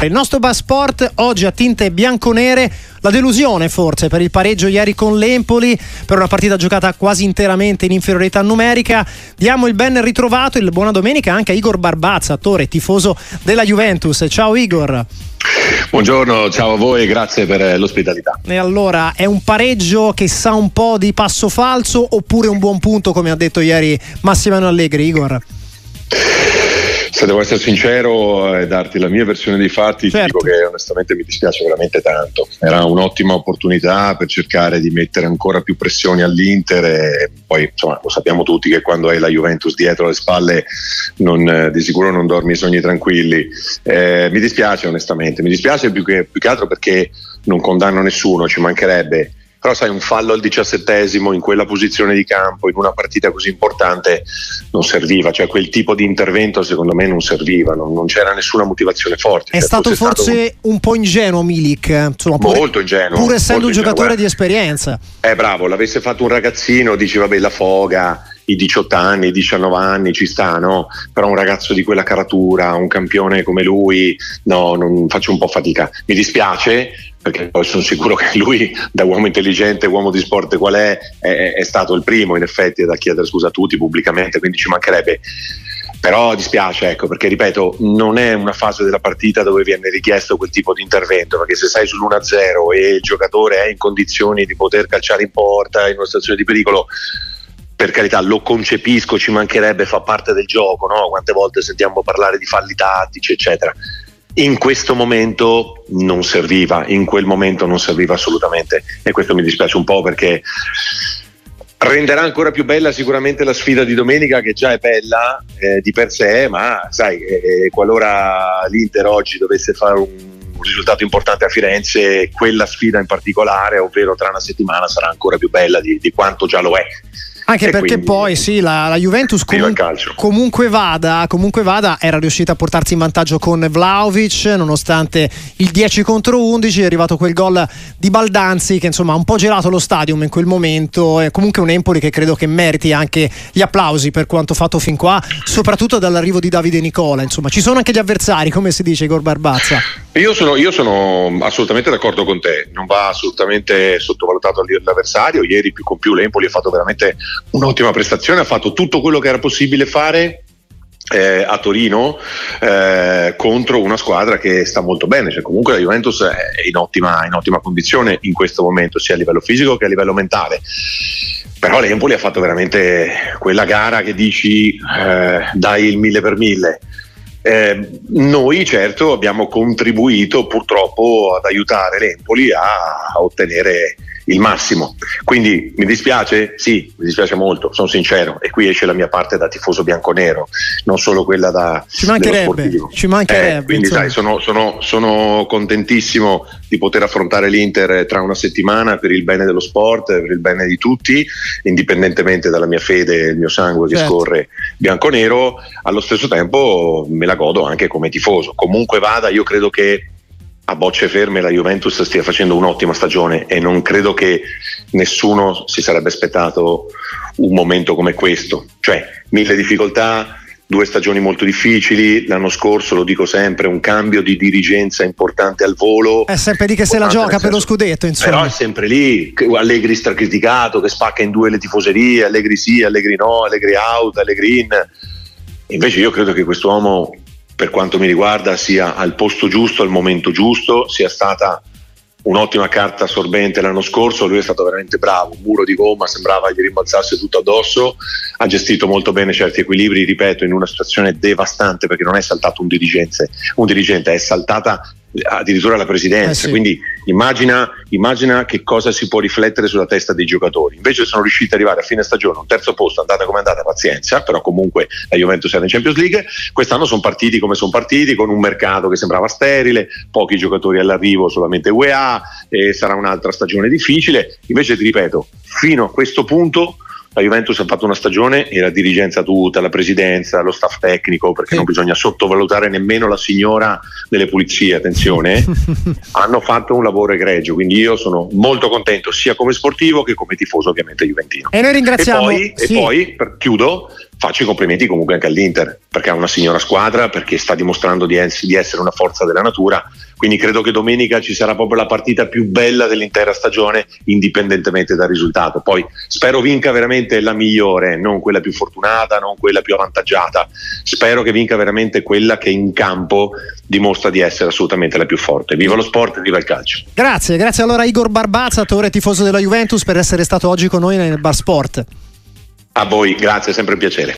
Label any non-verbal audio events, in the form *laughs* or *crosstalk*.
Il nostro bus sport oggi a tinte bianconere, la delusione forse per il pareggio ieri con l'Empoli, per una partita giocata quasi interamente in inferiorità numerica. Diamo il ben ritrovato, il buona domenica anche a Igor Barbazza, attore tifoso della Juventus. Ciao Igor. Buongiorno, ciao a voi e grazie per l'ospitalità. E allora è un pareggio che sa un po' di passo falso oppure un buon punto come ha detto ieri Massimiliano Allegri, Igor? Se devo essere sincero e darti la mia versione dei fatti, certo. dico che onestamente mi dispiace veramente tanto. Era un'ottima opportunità per cercare di mettere ancora più pressioni all'Inter e poi insomma, lo sappiamo tutti che quando hai la Juventus dietro le spalle non, di sicuro non dormi i sogni tranquilli. Eh, mi dispiace onestamente, mi dispiace più che, più che altro perché non condanno nessuno, ci mancherebbe però sai un fallo al diciassettesimo in quella posizione di campo in una partita così importante non serviva. Cioè quel tipo di intervento secondo me non serviva. Non, non c'era nessuna motivazione forte. È cioè, stato forse stato un... un... po' ingenuo Milik insomma, pure, molto ingenuo pur essendo un giocatore di esperienza. Eh bravo l'avesse fatto un ragazzino dici vabbè la foga i 18 anni, i 19 anni ci sta, no? Però un ragazzo di quella caratura, un campione come lui, no, non faccio un po' fatica. Mi dispiace, perché poi sono sicuro che lui, da uomo intelligente, uomo di sport qual è, è, è stato il primo in effetti da chiedere scusa a tutti pubblicamente, quindi ci mancherebbe però dispiace ecco perché ripeto non è una fase della partita dove viene richiesto quel tipo di intervento perché se sei sull'1-0 e il giocatore è in condizioni di poter calciare in porta in una situazione di pericolo per carità lo concepisco ci mancherebbe fa parte del gioco no? quante volte sentiamo parlare di falli tattici eccetera in questo momento non serviva, in quel momento non serviva assolutamente e questo mi dispiace un po' perché renderà ancora più bella sicuramente la sfida di domenica che già è bella eh, di per sé, ma sai, eh, qualora l'Inter oggi dovesse fare un risultato importante a Firenze, quella sfida in particolare, ovvero tra una settimana, sarà ancora più bella di, di quanto già lo è. Anche e perché poi sì, la, la Juventus comun- comunque, vada, comunque vada era riuscita a portarsi in vantaggio con Vlaovic nonostante il 10 contro 11 è arrivato quel gol di Baldanzi che insomma ha un po' gelato lo stadium in quel momento è comunque un Empoli che credo che meriti anche gli applausi per quanto fatto fin qua soprattutto dall'arrivo di Davide Nicola. Insomma ci sono anche gli avversari come si dice Igor Barbazza? Io sono, io sono assolutamente d'accordo con te. Non va assolutamente sottovalutato l'avversario. Ieri più con più l'Empoli ha fatto veramente un'ottima prestazione, ha fatto tutto quello che era possibile fare eh, a Torino eh, contro una squadra che sta molto bene, cioè comunque la Juventus è in ottima, in ottima condizione in questo momento sia a livello fisico che a livello mentale. Però l'Empoli ha fatto veramente quella gara che dici eh, dai il mille per mille. Eh, noi certo abbiamo contribuito purtroppo ad aiutare l'Empoli a, a ottenere il massimo. Quindi mi dispiace? Sì, mi dispiace molto, sono sincero. E qui esce la mia parte da tifoso bianconero, non solo quella da ci mancherebbe, ci mancherebbe eh, quindi sai, sono, sono, sono, contentissimo di poter affrontare l'Inter tra una settimana per il bene dello sport, per il bene di tutti, indipendentemente dalla mia fede e il mio sangue che certo. scorre bianconero. Allo stesso tempo me la godo anche come tifoso. Comunque vada, io credo che a bocce ferme la Juventus stia facendo un'ottima stagione e non credo che nessuno si sarebbe aspettato un momento come questo. Cioè, mille difficoltà, due stagioni molto difficili, l'anno scorso, lo dico sempre, un cambio di dirigenza importante al volo. È sempre lì che se la gioca per lo scudetto, insomma. Però è sempre lì, Allegri sta criticato, che spacca in due le tifoserie, Allegri sì, Allegri no, Allegri out, Allegri in. Invece io credo che quest'uomo per quanto mi riguarda sia al posto giusto, al momento giusto, sia stata un'ottima carta assorbente l'anno scorso, lui è stato veramente bravo, un muro di gomma, sembrava gli rimbalzasse tutto addosso, ha gestito molto bene certi equilibri, ripeto, in una situazione devastante perché non è saltato un dirigente, un dirigente è saltata addirittura la presidenza. Eh sì. Quindi immagina, immagina, che cosa si può riflettere sulla testa dei giocatori. Invece sono riusciti ad arrivare a fine stagione, un terzo posto, andata come andata, pazienza, però comunque la Juventus era in Champions League. Quest'anno sono partiti come sono partiti, con un mercato che sembrava sterile, pochi giocatori all'arrivo, solamente UEA, sarà un'altra stagione difficile. Invece ti ripeto, fino a questo punto la Juventus ha fatto una stagione e la dirigenza tutta, la presidenza, lo staff tecnico, perché sì. non bisogna sottovalutare nemmeno la signora delle pulizie, attenzione, *laughs* hanno fatto un lavoro egregio, quindi io sono molto contento sia come sportivo che come tifoso ovviamente juventino. E noi ringraziamo. E poi, sì. e poi per, chiudo, faccio i complimenti comunque anche all'Inter, perché ha una signora squadra, perché sta dimostrando di, essere una forza della natura. Quindi credo che domenica ci sarà proprio la partita più bella dell'intera stagione, indipendentemente dal risultato. Poi spero vinca veramente la migliore, non quella più fortunata, non quella più avvantaggiata. Spero che vinca veramente quella che in campo dimostra di essere assolutamente la più forte. Viva lo sport e viva il calcio. Grazie, grazie allora Igor Barbazza, attore tifoso della Juventus, per essere stato oggi con noi nel Bar Sport. A voi, grazie, sempre un piacere.